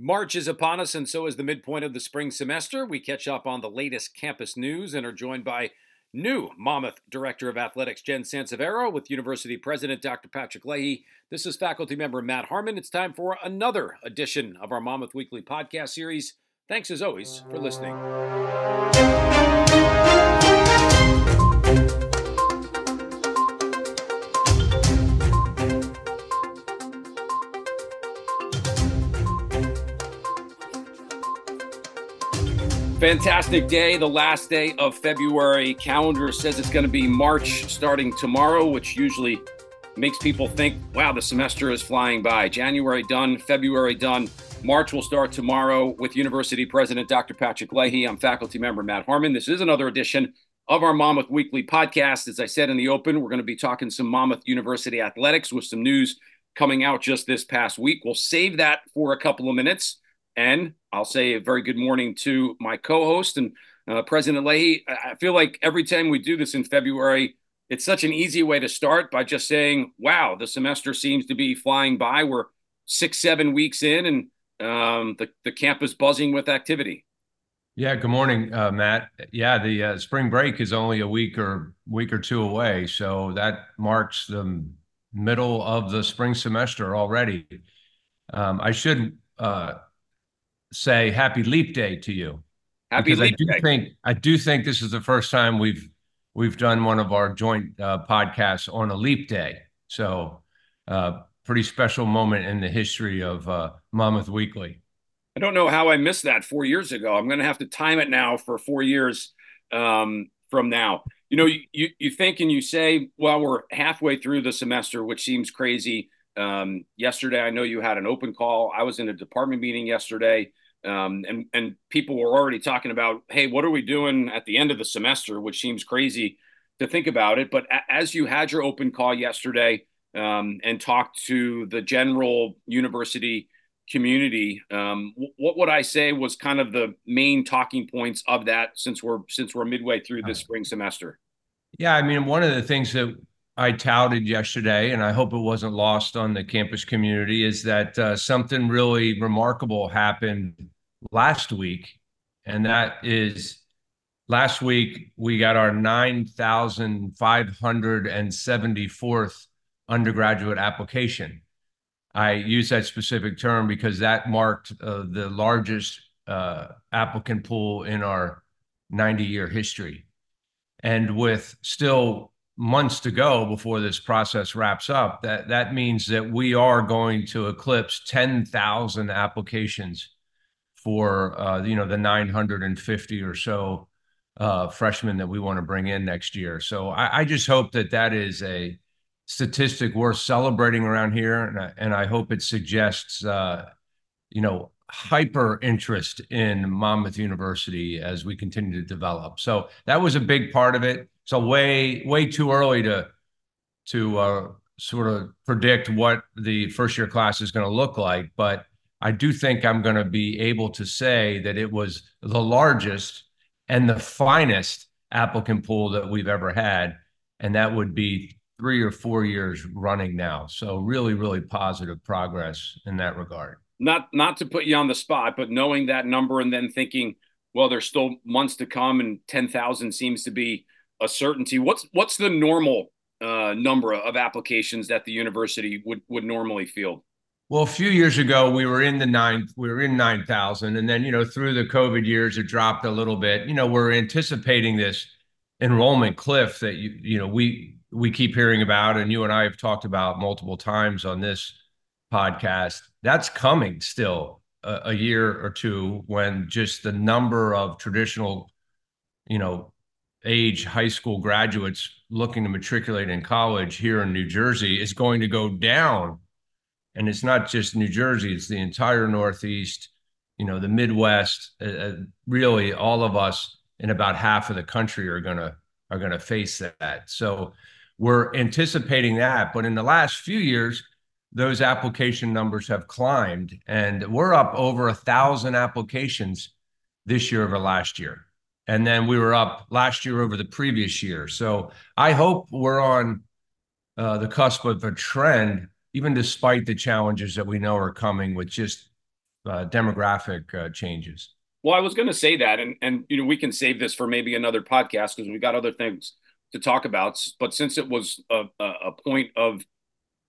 March is upon us, and so is the midpoint of the spring semester. We catch up on the latest campus news and are joined by new Monmouth Director of Athletics, Jen Sansevero, with University President Dr. Patrick Leahy. This is faculty member Matt Harmon. It's time for another edition of our Monmouth Weekly podcast series. Thanks as always for listening. Fantastic day, the last day of February. Calendar says it's going to be March starting tomorrow, which usually makes people think, wow, the semester is flying by. January done, February done. March will start tomorrow with University President Dr. Patrick Leahy. I'm faculty member Matt Harmon. This is another edition of our Monmouth Weekly podcast. As I said in the open, we're going to be talking some Monmouth University athletics with some news coming out just this past week. We'll save that for a couple of minutes. And I'll say a very good morning to my co host and uh, President Leahy. I feel like every time we do this in February, it's such an easy way to start by just saying, wow, the semester seems to be flying by. We're six, seven weeks in, and um, the, the campus buzzing with activity. Yeah, good morning, uh, Matt. Yeah, the uh, spring break is only a week or week or two away, so that marks the middle of the spring semester already. Um, I should uh, say happy leap day to you. Happy because leap I do day. think I do think this is the first time we've we've done one of our joint uh, podcasts on a leap day. So, uh, pretty special moment in the history of uh, Monmouth Weekly. I don't know how I missed that four years ago. I'm going to have to time it now for four years um, from now. You know, you, you think and you say, well, we're halfway through the semester, which seems crazy. Um, yesterday, I know you had an open call. I was in a department meeting yesterday. Um, and and people were already talking about, hey, what are we doing at the end of the semester? Which seems crazy to think about it. But a- as you had your open call yesterday um, and talked to the general university community, um, w- what would I say was kind of the main talking points of that since we're since we're midway through this spring semester? Yeah, I mean, one of the things that I touted yesterday, and I hope it wasn't lost on the campus community, is that uh, something really remarkable happened last week, and that is last week we got our 9,574th undergraduate application. I use that specific term because that marked uh, the largest uh, applicant pool in our 90 year history. And with still months to go before this process wraps up, that, that means that we are going to eclipse 10,000 applications for uh, you know the 950 or so uh, freshmen that we want to bring in next year. So I, I, just hope that that is a statistic worth celebrating around here, and I, and I hope it suggests uh, you know hyper interest in Monmouth University as we continue to develop. So that was a big part of it. So way way too early to to uh, sort of predict what the first year class is going to look like, but I do think I'm going to be able to say that it was the largest and the finest applicant pool that we've ever had. And that would be three or four years running now. So really, really positive progress in that regard. Not not to put you on the spot, but knowing that number and then thinking, well, there's still months to come, and ten thousand seems to be a certainty. What's what's the normal uh, number of applications that the university would would normally field? Well, a few years ago, we were in the ninth, we were in 9,000. And then, you know, through the COVID years, it dropped a little bit. You know, we're anticipating this enrollment cliff that, you, you know, we, we keep hearing about, and you and I have talked about multiple times on this podcast. That's coming still a, a year or two when just the number of traditional, you know, age high school graduates looking to matriculate in college here in New Jersey is going to go down and it's not just New Jersey; it's the entire Northeast, you know, the Midwest. Uh, uh really, all of us in about half of the country are gonna are gonna face that. So we're anticipating that. But in the last few years, those application numbers have climbed, and we're up over a thousand applications this year over last year. And then we were up last year over the previous year. So I hope we're on uh, the cusp of a trend even despite the challenges that we know are coming with just uh, demographic uh, changes. Well, I was going to say that, and and you know we can save this for maybe another podcast because we got other things to talk about. But since it was a, a point of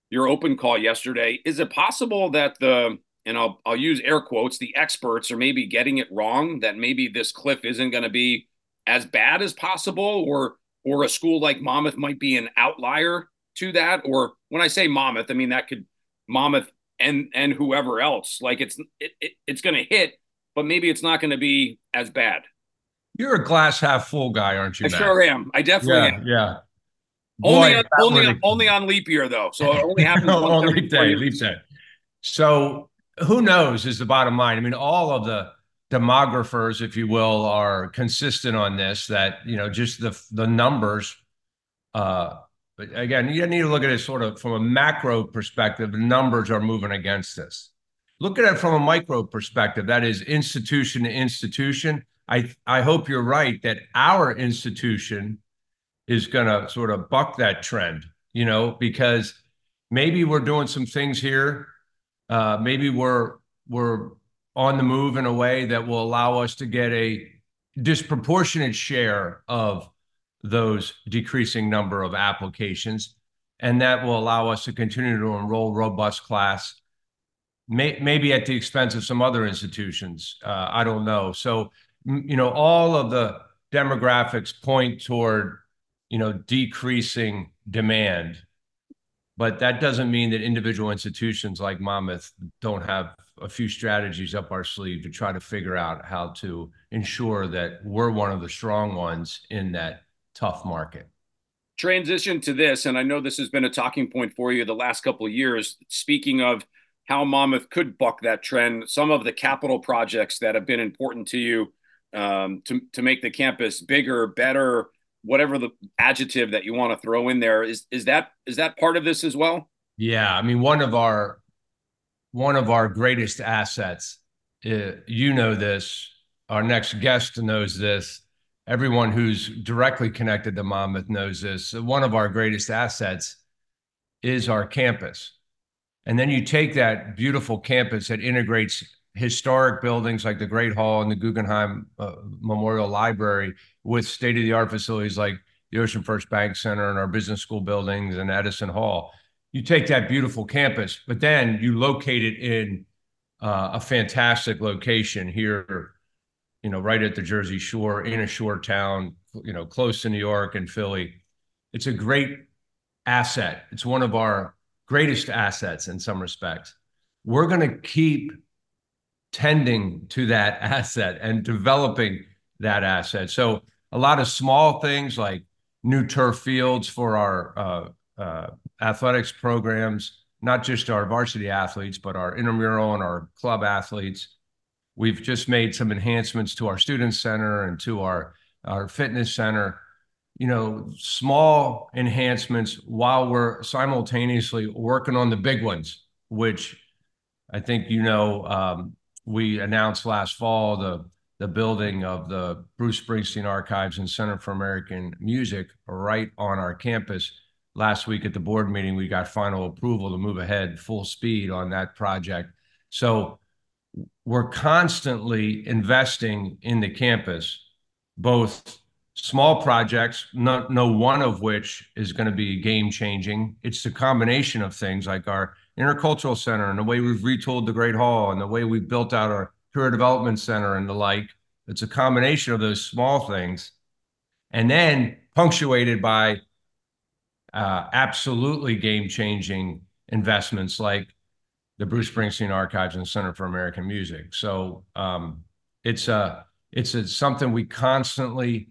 your open call yesterday, is it possible that the and I'll I'll use air quotes the experts are maybe getting it wrong that maybe this cliff isn't going to be as bad as possible, or or a school like Monmouth might be an outlier to that, or when I say Monmouth, I mean that could Monmouth and and whoever else. Like it's it, it it's going to hit, but maybe it's not going to be as bad. You're a glass half full guy, aren't you? I Matt? sure am. I definitely yeah, am. Yeah. only on, only really... only on leap year though, so it only happens on leap day. Leap day. So who knows is the bottom line. I mean, all of the demographers, if you will, are consistent on this. That you know, just the the numbers. Uh, but again, you need to look at it sort of from a macro perspective. The numbers are moving against this. Look at it from a micro perspective. That is institution to institution. I I hope you're right that our institution is going to sort of buck that trend. You know, because maybe we're doing some things here. Uh, maybe we're we're on the move in a way that will allow us to get a disproportionate share of those decreasing number of applications. And that will allow us to continue to enroll robust class, may, maybe at the expense of some other institutions. Uh, I don't know. So, you know, all of the demographics point toward, you know, decreasing demand. But that doesn't mean that individual institutions like Monmouth don't have a few strategies up our sleeve to try to figure out how to ensure that we're one of the strong ones in that tough market. Transition to this, and I know this has been a talking point for you the last couple of years. Speaking of how Monmouth could buck that trend, some of the capital projects that have been important to you um, to to make the campus bigger, better, whatever the adjective that you want to throw in there is is that is that part of this as well? Yeah, I mean one of our one of our greatest assets. Uh, you know this. Our next guest knows this. Everyone who's directly connected to Monmouth knows this. One of our greatest assets is our campus. And then you take that beautiful campus that integrates historic buildings like the Great Hall and the Guggenheim uh, Memorial Library with state of the art facilities like the Ocean First Bank Center and our business school buildings and Edison Hall you take that beautiful campus, but then you locate it in uh, a fantastic location here, you know, right at the Jersey Shore in a shore town, you know, close to New York and Philly. It's a great asset. It's one of our greatest assets in some respects. We're going to keep tending to that asset and developing that asset. So a lot of small things like new turf fields for our uh, uh, athletics programs, not just our varsity athletes, but our intramural and our club athletes. We've just made some enhancements to our student center and to our our fitness center. You know, small enhancements while we're simultaneously working on the big ones, which I think you know um, we announced last fall the the building of the Bruce Springsteen Archives and Center for American Music right on our campus last week at the board meeting, we got final approval to move ahead full speed on that project. So we're constantly investing in the campus, both small projects, no, one of which is going to be game changing. It's the combination of things like our intercultural center and the way we've retooled the Great Hall and the way we've built out our career development center and the like. It's a combination of those small things. And then punctuated by uh, absolutely game changing investments like the Bruce Springsteen Archives and Center for American Music. So um, it's a it's a, something we constantly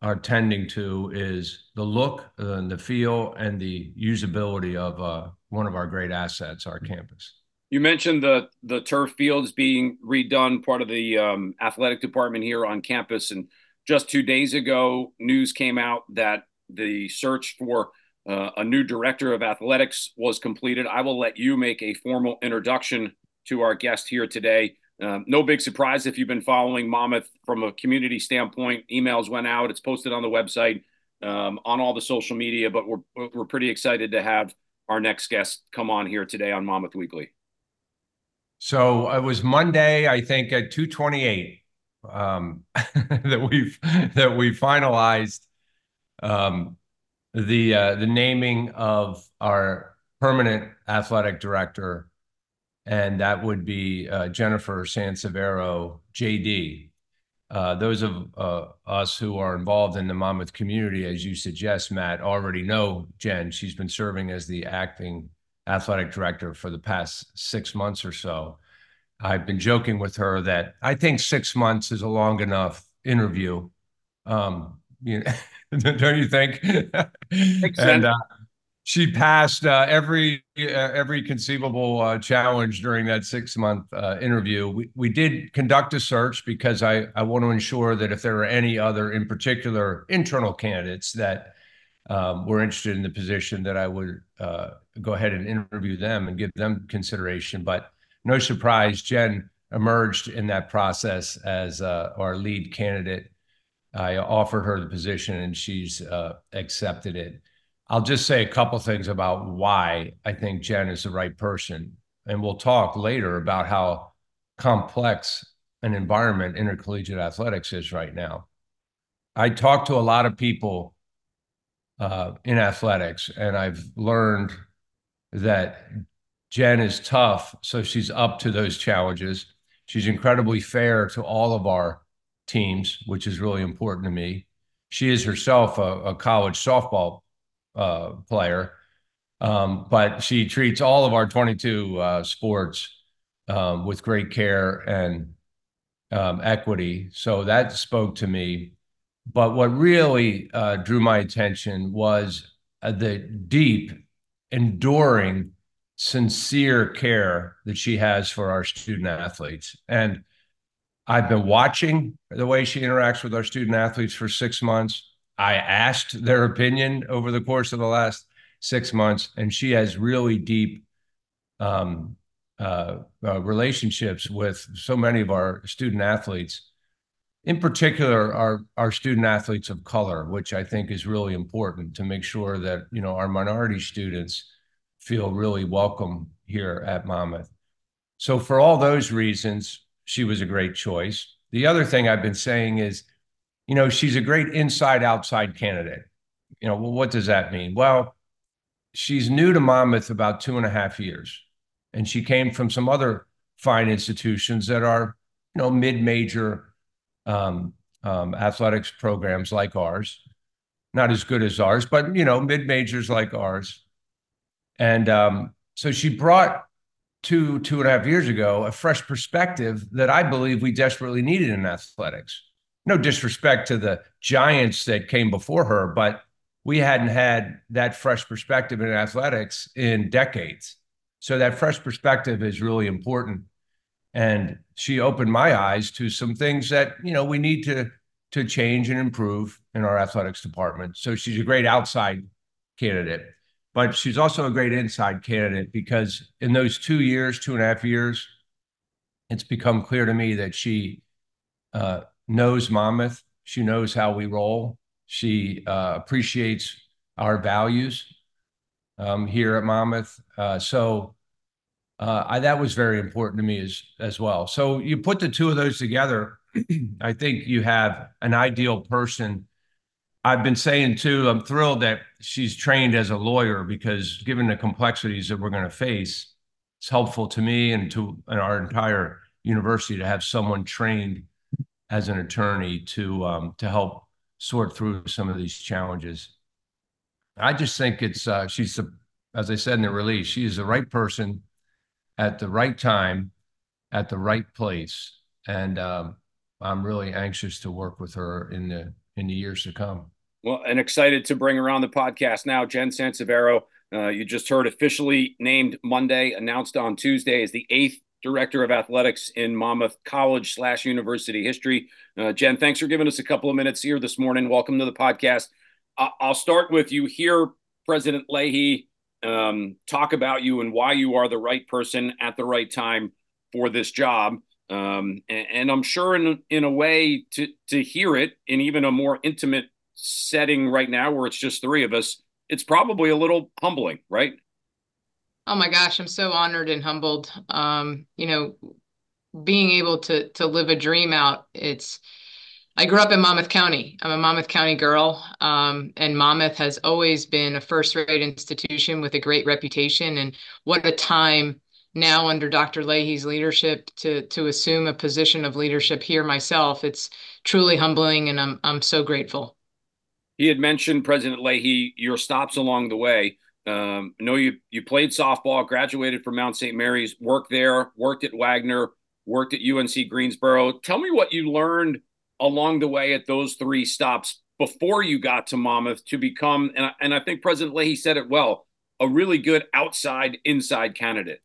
are tending to is the look and the feel and the usability of uh, one of our great assets, our campus. You mentioned the the turf fields being redone, part of the um, athletic department here on campus, and just two days ago, news came out that the search for uh, a new director of athletics was completed. I will let you make a formal introduction to our guest here today. Um, no big surprise if you've been following Monmouth from a community standpoint. Emails went out. It's posted on the website, um, on all the social media. But we're we're pretty excited to have our next guest come on here today on Monmouth Weekly. So it was Monday, I think, at 228 um, that we've that we finalized um, the uh, the naming of our permanent athletic director, and that would be uh, Jennifer Sansevero, JD. Uh, those of uh, us who are involved in the Monmouth community, as you suggest, Matt, already know Jen. She's been serving as the acting athletic director for the past six months or so. I've been joking with her that I think six months is a long enough interview. Um, you know, don't you think? and uh, she passed uh, every uh, every conceivable uh, challenge during that six month uh, interview. We we did conduct a search because I I want to ensure that if there are any other, in particular, internal candidates that um, were interested in the position, that I would uh, go ahead and interview them and give them consideration. But no surprise, Jen emerged in that process as our lead candidate I offered her the position and she's uh, accepted it. I'll just say a couple things about why I think Jen is the right person. And we'll talk later about how complex an environment intercollegiate athletics is right now. I talk to a lot of people uh, in athletics, and I've learned that Jen is tough, so she's up to those challenges. She's incredibly fair to all of our teams, which is really important to me. She is herself a, a college softball uh, player, um, but she treats all of our 22 uh, sports um, with great care and um, equity. So that spoke to me. But what really uh, drew my attention was uh, the deep, enduring, sincere care that she has for our student athletes. And I've been watching the way she interacts with our student athletes for six months. I asked their opinion over the course of the last six months, and she has really deep um, uh, uh, relationships with so many of our student athletes. In particular, our our student athletes of color, which I think is really important to make sure that you know our minority students feel really welcome here at Monmouth. So for all those reasons, she was a great choice. The other thing I've been saying is, you know, she's a great inside outside candidate. You know, well, what does that mean? Well, she's new to Monmouth about two and a half years, and she came from some other fine institutions that are, you know, mid major um, um, athletics programs like ours. Not as good as ours, but, you know, mid majors like ours. And um, so she brought two, two and a half years ago, a fresh perspective that I believe we desperately needed in athletics. No disrespect to the giants that came before her, but we hadn't had that fresh perspective in athletics in decades. So that fresh perspective is really important. And she opened my eyes to some things that, you know, we need to to change and improve in our athletics department. So she's a great outside candidate but she's also a great inside candidate because in those two years, two and a half years, it's become clear to me that she uh, knows Monmouth. She knows how we roll. She uh, appreciates our values um, here at Monmouth. Uh, so uh, I, that was very important to me as as well. So you put the two of those together, I think you have an ideal person I've been saying too, I'm thrilled that she's trained as a lawyer because given the complexities that we're going to face, it's helpful to me and to and our entire university to have someone trained as an attorney to um, to help sort through some of these challenges. I just think it's uh, she's the, as I said in the release, she is the right person at the right time, at the right place, and um, I'm really anxious to work with her in the in the years to come. Well, and excited to bring around the podcast now, Jen Sansevero. Uh, you just heard officially named Monday, announced on Tuesday as the eighth director of athletics in Monmouth College slash University history. Uh, Jen, thanks for giving us a couple of minutes here this morning. Welcome to the podcast. I- will start with you here, President Leahy, um, talk about you and why you are the right person at the right time for this job. Um, and, and, I'm sure in in a way to to hear it in even a more intimate setting right now where it's just three of us, it's probably a little humbling, right? Oh my gosh, I'm so honored and humbled. Um, you know, being able to to live a dream out. It's I grew up in Monmouth County. I'm a Monmouth County girl, um, and Monmouth has always been a first-rate institution with a great reputation. And what a time now under Dr. Leahy's leadership to to assume a position of leadership here myself. It's truly humbling, and I'm I'm so grateful. He had mentioned President Leahy your stops along the way. Um, I know you you played softball, graduated from Mount St. Mary's, worked there, worked at Wagner, worked at UNC Greensboro. Tell me what you learned along the way at those three stops before you got to Monmouth to become, and I, and I think President Leahy said it well, a really good outside inside candidate.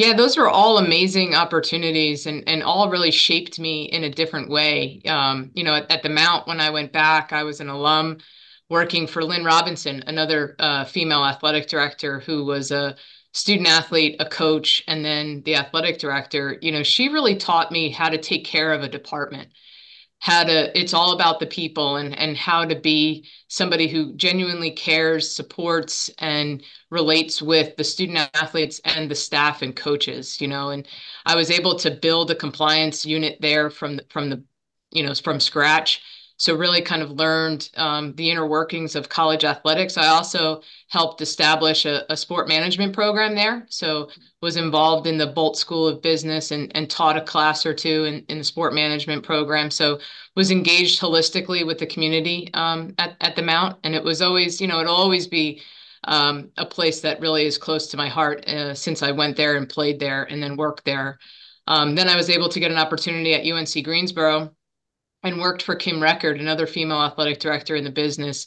Yeah, those were all amazing opportunities and, and all really shaped me in a different way. Um, you know, at, at, the Mount, when I went back, I was an alum working for Lynn Robinson, another uh, female athletic director who was a student athlete, a coach, and then the athletic director. You know, she really taught me how to take care of a department how to it's all about the people and and how to be somebody who genuinely cares supports and relates with the student athletes and the staff and coaches you know? And i was able to build a compliance unit there from the, from the you know from scratch so really kind of learned um, the inner workings of college athletics. I also helped establish a, a, sport management program there. So was involved in the Bolte school of business and, and taught a class or two in, in the sport management program. So was engaged holistically with the community um, at, at the mount. And it was always you know it'll always be um, a place that really is close to my heart uh, since i went there and played there and then worked there. Um, then i was able to get an opportunity at unc greensboro and worked for Kim Record, another female athletic director in the business.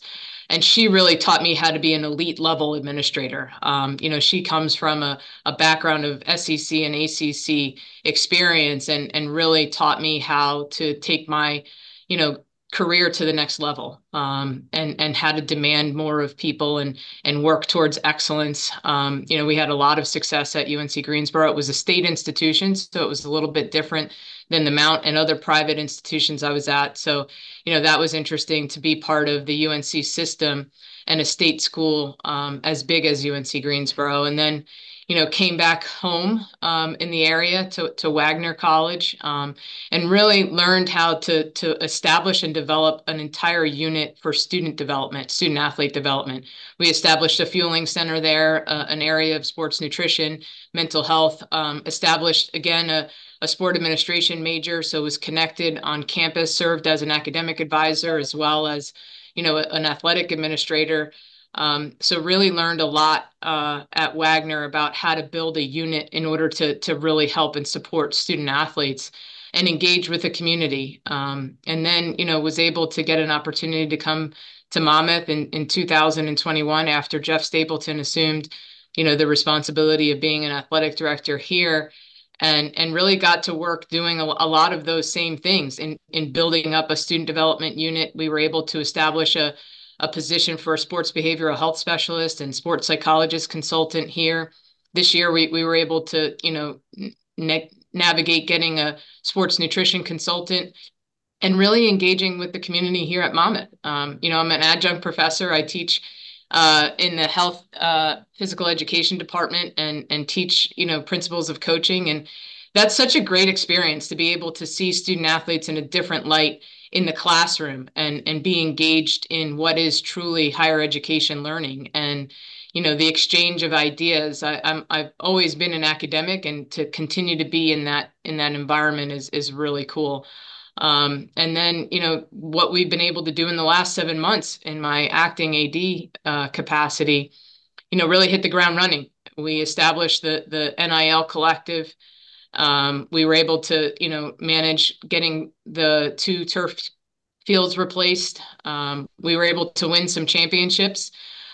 And she really taught me how to be an elite level administrator. Um, you know, she comes from a, a background of SEC and ACC experience and, and really taught me how to take my, you know, career to the next level um, and and how to demand more of people and and work towards excellence. Um, you know, we had a lot of success at UNC Greensboro. It was a state institution, so it was a little bit different than the Mount and other private institutions I was at. So, you know, that was interesting to be part of the UNC system and a state school um, as big as UNC Greensboro. And then, you know, came back home um, in the area to, to Wagner College um, and really learned how to, to establish and develop an entire unit for student development, student athlete development. We established a fueling center there, uh, an area of sports nutrition, mental health, um, established again a, a sport administration major, so was connected on campus, served as an academic advisor as well as, you know, an athletic administrator. Um, so really learned a lot uh, at Wagner about how to build a unit in order to to really help and support student athletes and engage with the community. Um, and then you know was able to get an opportunity to come to Monmouth in, in 2021 after Jeff Stapleton assumed you know the responsibility of being an athletic director here and and really got to work doing a, a, lot of those same things in in building up a student development unit we were able to establish a a position for a sports behavioral health specialist and sports psychologist consultant here this year we, we were able to you know na- navigate getting a sports nutrition consultant and really engaging with the community here at Monmouth. Um, you know, I'm an adjunct professor. I teach uh, in the health uh, physical education department and and teach you know principles of coaching and that's such a great experience to be able to see student athletes in a different light in the classroom and and be engaged in what is truly higher education learning and you know the exchange of ideas I, I'm I've always been an academic and to continue to be in that in that environment is is really cool um, and then, you know, what we've been able to do in the last seven months in my acting AD uh, capacity, you know, really hit the ground running. We established the the NIL collective. Um, we were able to, you know, manage getting the two turf fields replaced. Um, we were able to win some championships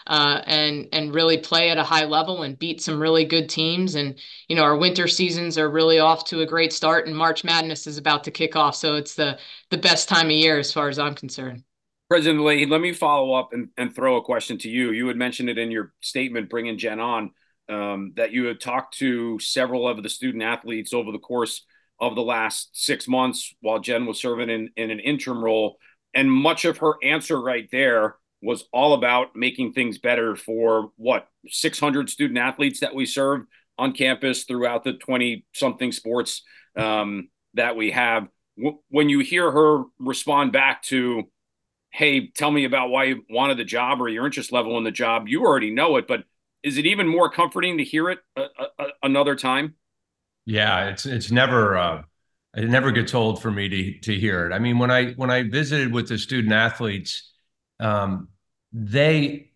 uh, and and really play at a high level and beat some really good teams. And you know, our winter seasons are really off to a great start, and March Madness is about to kick off. So it's the the best time of year as far as I'm concerned. President Lee, let me follow up and, and throw a question to you. You had mentioned it in your statement, bringing Jen on, um, that you had talked to several of the student athletes over the course of the last six months while Jen was serving in, in an interim role. And much of her answer right there was all about making things better for what 600 student athletes that we serve on campus throughout the 20 something sports um, that we have. W- when you hear her respond back to, Hey, tell me about why you wanted the job or your interest level in the job, you already know it, but is it even more comforting to hear it a, a, another time? Yeah, it's it's never uh, it never gets old for me to to hear it. I mean, when I when I visited with the student athletes, um, they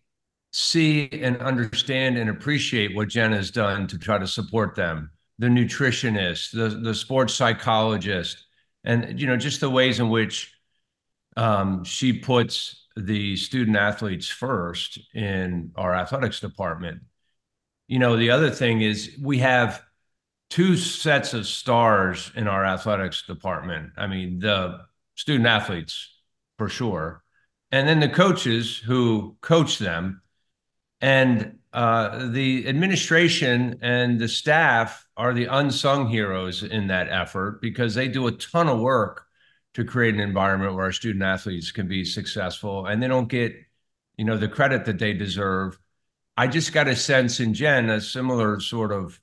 see and understand and appreciate what Jen has done to try to support them. The nutritionist, the the sports psychologist, and you know just the ways in which um, she puts the student athletes first in our athletics department. You know, the other thing is we have two sets of stars in our athletics department. I mean, the student athletes for sure, and then the coaches who coach them, and uh, the administration and the staff are the unsung heroes in that effort because they do a ton of work to create an environment where our student athletes can be successful, and they don't get, you know, the credit that they deserve. I just got a sense in Jen a similar sort of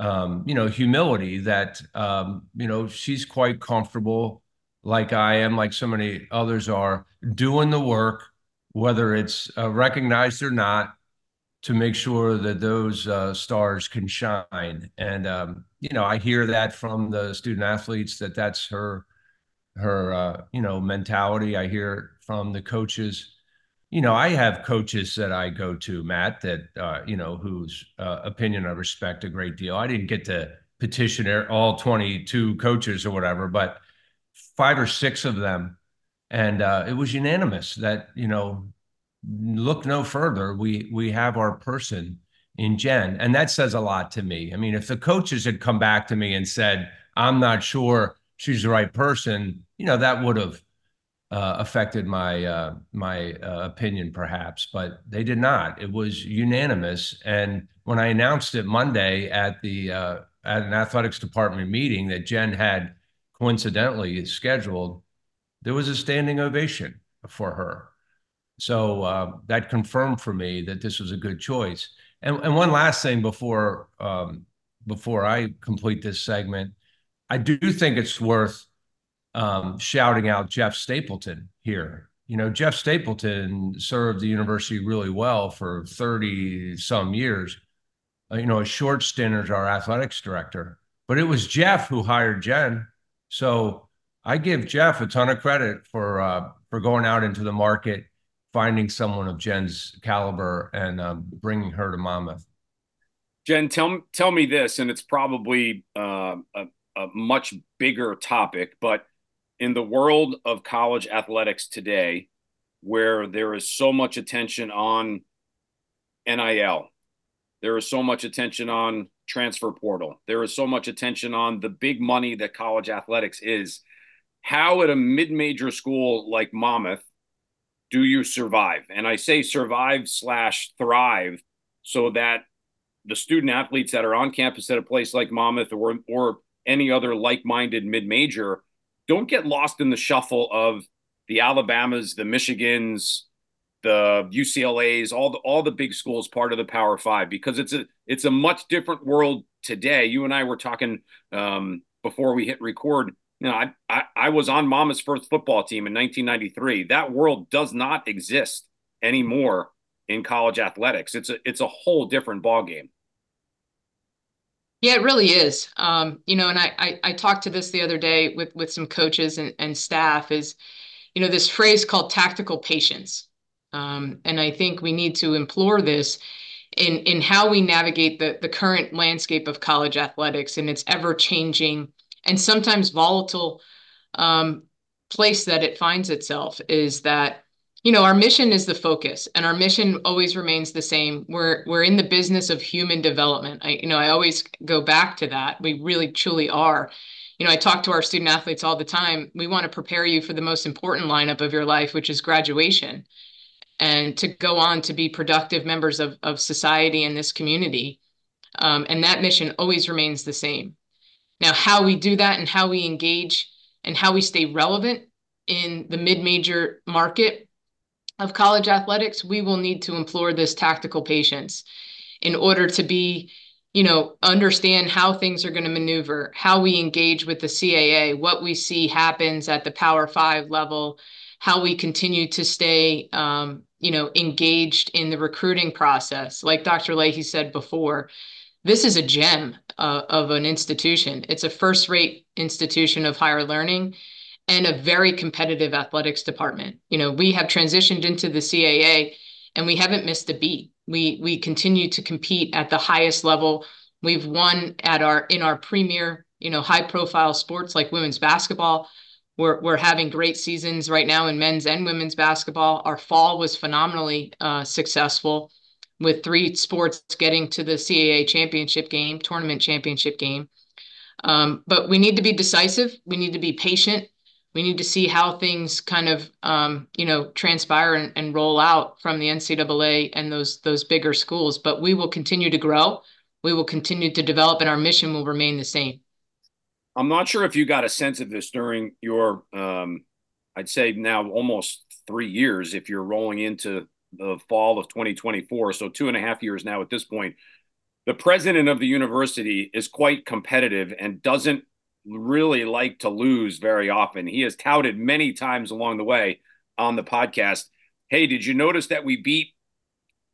um, you know, humility that, um, you know, she's quite comfortable, like I am, like so many others are, doing the work, whether it's uh, recognized or not, to make sure that those uh, stars can shine. And, um, you know, I hear that from the student athletes that that's her, her, uh, you know, mentality. I hear from the coaches you know, I have coaches that I go to, Matt, that uh, you know, whose uh, opinion I respect a great deal. I didn't get to petition all 22 coaches or whatever, but five or six of them, and uh, it was unanimous that you know, look no further. We we have our person in Jen, and that says a lot to me. I mean, if the coaches had come back to me and said, "I'm not sure she's the right person," you know, that would have uh, affected my uh, my uh, opinion, perhaps, but they did not. It was unanimous. And when I announced it Monday at the uh, at an athletics department meeting that Jen had coincidentally scheduled, there was a standing ovation for her. So uh, that confirmed for me that this was a good choice. And, and one last thing before um, before I complete this segment, I do think it's worth um, shouting out Jeff Stapleton here. You know, Jeff Stapleton served the university really well for 30 some years. Uh, you know, a short stint as our athletics director, but it was Jeff who hired Jen. So I give Jeff a ton of credit for uh, for going out into the market, finding someone of Jen's caliber, and um, bringing her to Monmouth. Jen, tell tell me this, and it's probably uh, a, a much bigger topic, but in the world of college athletics today, where there is so much attention on NIL, there is so much attention on transfer portal, there is so much attention on the big money that college athletics is. How at a mid major school like Monmouth do you survive? And I say survive slash thrive so that the student athletes that are on campus at a place like Monmouth or or any other like-minded mid-major don't get lost in the shuffle of the Alabamas, the Michigans, the UCLA's, all the all the big schools part of the Power Five because it's a it's a much different world today. You and I were talking um, before we hit record. You know, I, I I was on Monmouth's first football team in 1993. That world does not exist anymore in college athletics. It's a it's a whole different ball game. Yeah, it really is. Um, you know, and I, I, I talked to this the other day with with some coaches and, and staff is, you know, this phrase called tactical patience. Um, and I think we need to implore this in in how we navigate the the current landscape of college athletics and its ever changing and sometimes volatile um, place that it finds itself is that you know our mission is the focus and our mission always remains the same. We're we're in the business of human development. I you know i always go back to that. We really truly are. You know i talk to our student athletes all the time. We want to prepare you for the most important lineup of your life which is graduation and to go on to be productive members of, of society and this community. Um, and that mission always remains the same. Now how we do that and how we engage and how we stay relevant in the mid-major market of college athletics, we will need to implore this tactical patience in order to be, you know, understand how things are going to maneuver, how we engage with the CAA, what we see happens at the Power Five level, how we continue to stay, um, you know, engaged in the recruiting process. Like Dr. Leahy said before, this is a gem uh, of an institution. It's a first rate institution of higher learning and a very competitive athletics department. You know, we have transitioned into the CAA and we haven't missed a beat. We we continue to compete at the highest level. We've won at our in our premier, you know, high profile sports like women's basketball. We're we're having great seasons right now in men's and women's basketball. Our fall was phenomenally uh, successful with three sports getting to the CAA championship game, tournament championship game. Um, but we need to be decisive. We need to be patient. We need to see how things kind of, um, you know, transpire and, and roll out from the NCAA and those those bigger schools. But we will continue to grow. We will continue to develop, and our mission will remain the same. I'm not sure if you got a sense of this during your, um, I'd say now almost three years, if you're rolling into the fall of 2024, so two and a half years now at this point. The president of the university is quite competitive and doesn't really like to lose very often. He has touted many times along the way on the podcast, "Hey, did you notice that we beat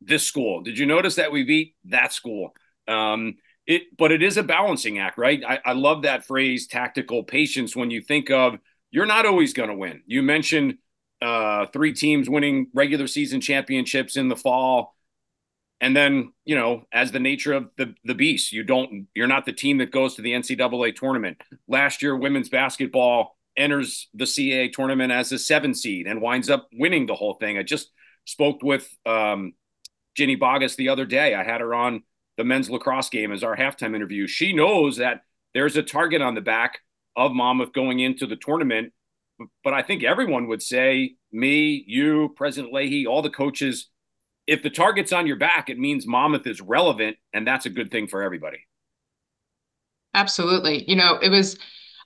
this school? Did you notice that we beat that school?" Um, it, but it is a balancing act, right? I, I love that phrase, tactical patience. When you think of you're not always going to win. You mentioned uh, three teams winning regular season championships in the fall. And then, you know, as the nature of the the beast, you don't you're not the team that goes to the NCAA tournament. Last year, women's basketball enters the CAA tournament as a seven seed and winds up winning the whole thing. I just spoke with um, Ginny Boggess the other day. I had her on the men's lacrosse game as our halftime interview. She knows that there's a target on the back of Monmouth going into the tournament but I think everyone would say, me, you, President Leahy, all the coaches, if the target's on your back, it means Monmouth is relevant, and that's a good thing for everybody. Absolutely. You know, it was.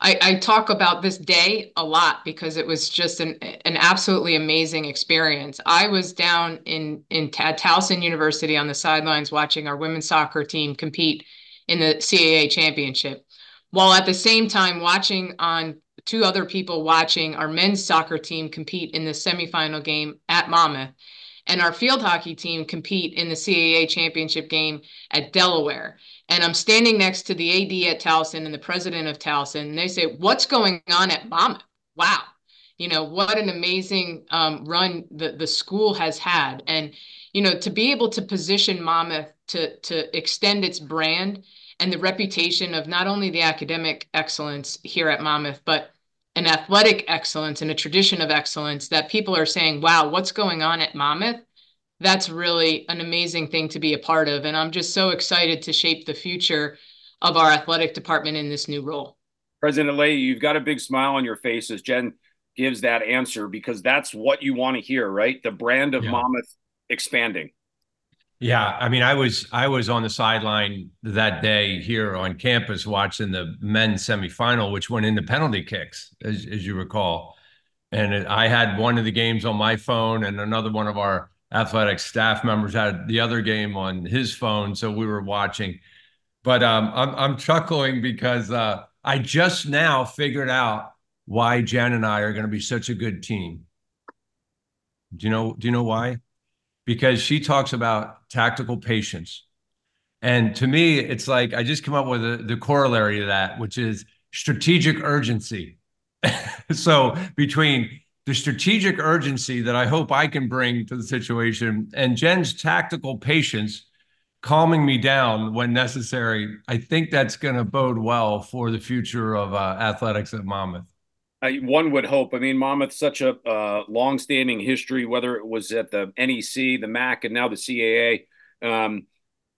I, I talk about this day a lot because it was just an an absolutely amazing experience. I was down in in at Towson University on the sidelines watching our women's soccer team compete in the CAA championship, while at the same time watching on two other people watching our men's soccer team compete in the semifinal game at Monmouth and our field hockey team compete in the CAA championship game at Delaware. And I'm standing next to the AD at Towson and the president of Towson, and they say, What's going on at Monmouth? Wow. You know, what an amazing um, run the, the school has had. And, you know, to be able to position Monmouth to, to extend its brand and the reputation of not only the academic excellence here at Monmouth, but an athletic excellence and a tradition of excellence that people are saying, wow, what's going on at Monmouth? That's really an amazing thing to be a part of. And I'm just so excited to shape the future of our athletic department in this new role. President Leahy, you've got a big smile on your face as Jen gives that answer because that's what you want to hear, right? The brand of yeah. Monmouth expanding. Yeah, I mean, I was I was on the sideline that day here on campus watching the men's semifinal, which went into penalty kicks, as, as you recall. And it, I had one of the games on my phone, and another one of our athletic staff members had the other game on his phone, so we were watching. But um, I'm I'm chuckling because uh, I just now figured out why Jen and I are going to be such a good team. Do you know? Do you know why? Because she talks about tactical patience. And to me, it's like I just come up with a, the corollary to that, which is strategic urgency. so between the strategic urgency that I hope I can bring to the situation and Jen's tactical patience, calming me down when necessary, I think that's going to bode well for the future of uh, athletics at Monmouth. I, one would hope. I mean, Monmouth such a uh, long-standing history, whether it was at the NEC, the MAC, and now the CAA. Um,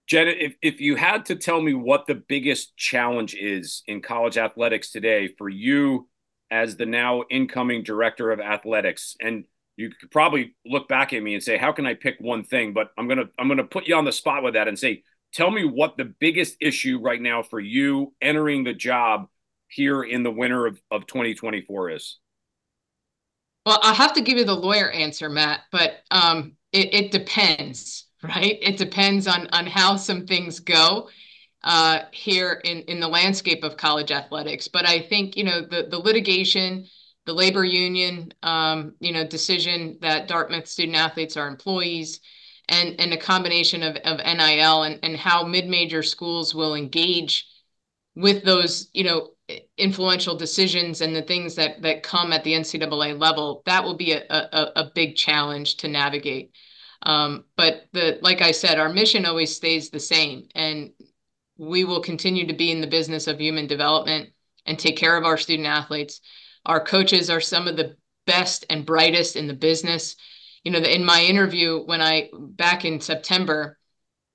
Jen, if, if you had to tell me what the biggest challenge is in college athletics today for you as the now incoming director of athletics, and you could probably look back at me and say, "How can I pick one thing?" But I'm gonna I'm gonna put you on the spot with that and say, "Tell me what the biggest issue right now for you entering the job here in the winter of, of 2024 is? Well, I'll have to give you the lawyer answer, Matt, but um, it, it depends, right? It depends on on how some things go uh, here in in the landscape of college athletics. But I think you know the the litigation, the labor union, um, you know, decision that Dartmouth student athletes are employees, and and a combination of of NIL and and how mid major schools will engage with those you know influential decisions and the things that that come at the NCAA level, that will be a a, a big challenge to navigate. Um, but the like I said, our mission always stays the same, and we will continue to be in the business of human development and take care of our student athletes. Our coaches are some of the best and brightest in the business. You know, in my interview when I back in September,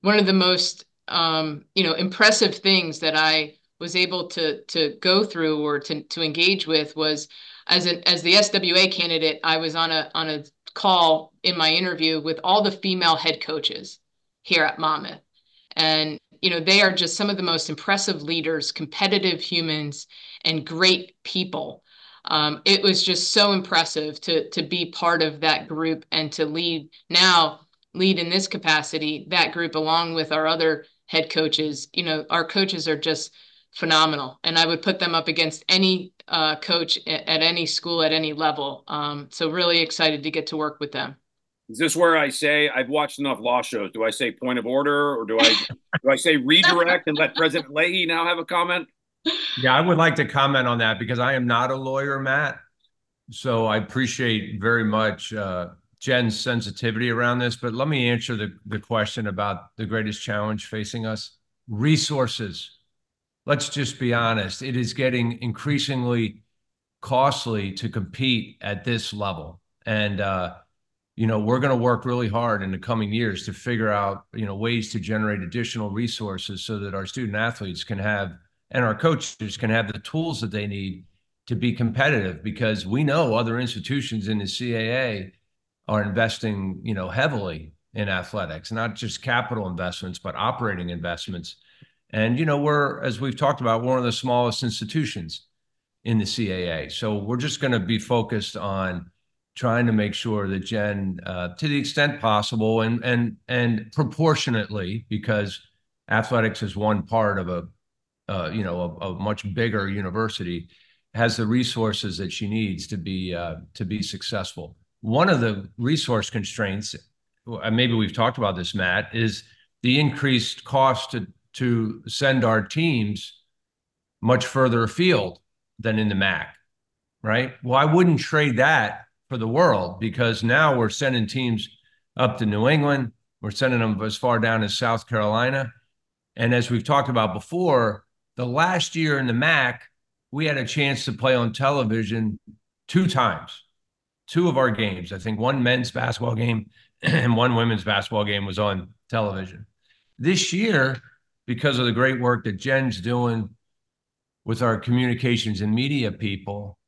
one of the most um, you know impressive things that I was able to to go through or to to engage with was as an as the SWA candidate, I was on a on a call in my interview with all the female head coaches here at Monmouth. And you know, they are just some of the most impressive leaders, competitive humans, and great people. Um, it was just so impressive to to be part of that group and to lead now lead in this capacity that group along with our other head coaches. You know, our coaches are just phenomenal. And I would put them up against any uh, coach at, at, any school at any level. Um, so really excited to get to work with them. Is this where I say I've watched enough law shows? Do I say point of order or do I do I say redirect and let President Leahy now have a comment? Yeah, I would like to comment on that because I am not a lawyer, Matt. So I appreciate very much uh, Jen's sensitivity around this. But let me answer the, the question about the greatest challenge facing us resources let's just be honest, it is getting increasingly costly to compete at this level. And, uh, you know, we're going to work really hard in the coming years to figure out, you know, ways to generate additional resources so that our student athletes can have and our coaches can have the tools that they need to be competitive because we know other institutions in the CAA are investing, you know, heavily in athletics, not just capital investments, but operating investments and, you know, we're, as we've talked about, one of the smallest institutions in the CAA. So we're just going to be focused on trying to make sure that Jen, uh, to the extent possible and, and, and proportionately, because athletics is one part of a, uh, you know, a, a, much bigger university, has the resources that she needs to be, uh, to be successful. One of the resource constraints, maybe we've talked about this, Matt, is the increased cost to to send our teams much further afield than in the MAAC, right? Well, I wouldn't trade that for the world because now we're sending teams up to New England. We're sending them as far down as South Carolina. And as we've talked about before, the last year in the MAAC, we had a chance to play on television two times, two of our games. I think one men's basketball game and one women's basketball game was on television. This year, because of the great work that Jen's doing with our communications and media people,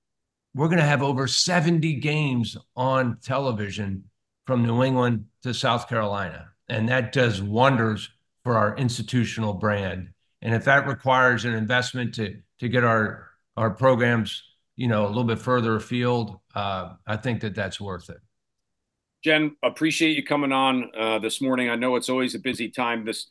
we're going to have over 70 games on television from New England to South Carolina. And that does wonders for our institutional brand. And if that requires an investment to, to get our, our programs, you know, a little bit further afield, uh, I think that that's worth it. Jen, appreciate you coming on uh, this morning. I know it's always a busy time this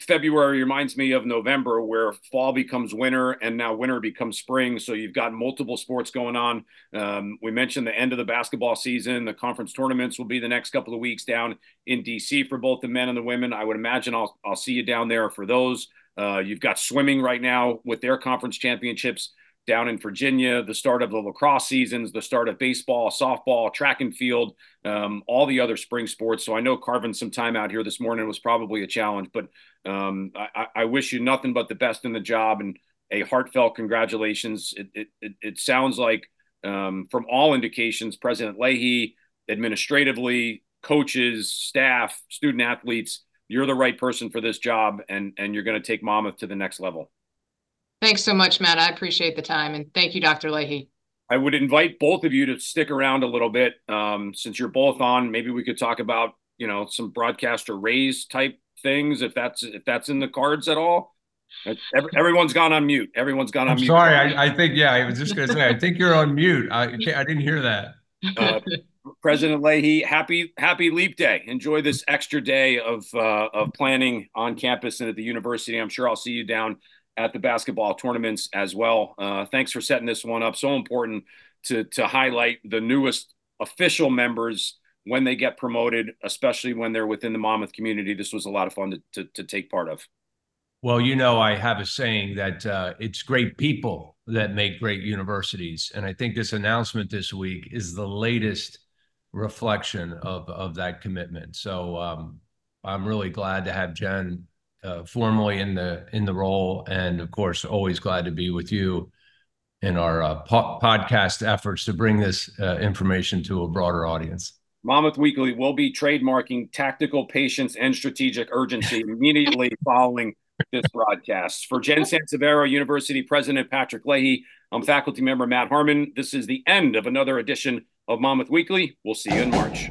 February reminds me of November, where fall becomes winter and now winter becomes spring. So you've got multiple sports going on. Um, we mentioned the end of the basketball season. The conference tournaments will be the next couple of weeks down in DC for both the men and the women. I would imagine I'll I'll see you down there for those. Uh, you've got swimming right now with their conference championships down in Virginia, the start of the lacrosse seasons, the start of baseball, softball, track and field, um, all the other spring sports. So I know carving some time out here this morning was probably a challenge, but um, I, I, wish you nothing but the best in the job and a heartfelt congratulations. It, it, it sounds like, um, from all indications, President Leahy, administratively, coaches, staff, student athletes, you're the right person for this job, and and you're going to take Monmouth to the next level. Thanks so much, Matt. I appreciate the time. And thank you, Dr. Leahy. I would invite both of you to stick around a little bit. Um, since you're both on, maybe we could talk about, you know, some broadcaster raise type things if that's if that's in the cards at all. Everyone's gone on mute. Everyone's gone on I'm mute. Sorry, I, I, think yeah. I was just going to say I think you're on mute. I I didn't hear that. Uh, President Leahy, happy happy Leap Day. Enjoy this extra day of uh, of planning on campus and at the university. I'm sure I'll see you down at the basketball tournaments as well. Uh, thanks for setting this one up. So important to to highlight the newest official members when they get promoted, especially when they're within the Monmouth community. This was a lot of fun to, to, to take part of. Well, you know, I have a saying that uh, it's great people that make great universities. And I think this announcement this week is the latest reflection of, of that commitment. So um, I'm really glad to have Jen uh, formally in the in the role, and of course, always glad to be with you in our uh, po- podcast efforts to bring this uh, information to a broader audience. Monmouth Weekly will be trademarking tactical patience and strategic urgency immediately following this broadcast. For Jen Sansevero, University President Patrick Leahy, I'm faculty member Matt Harmon. This is the end of another edition of Monmouth Weekly. We'll see you in March.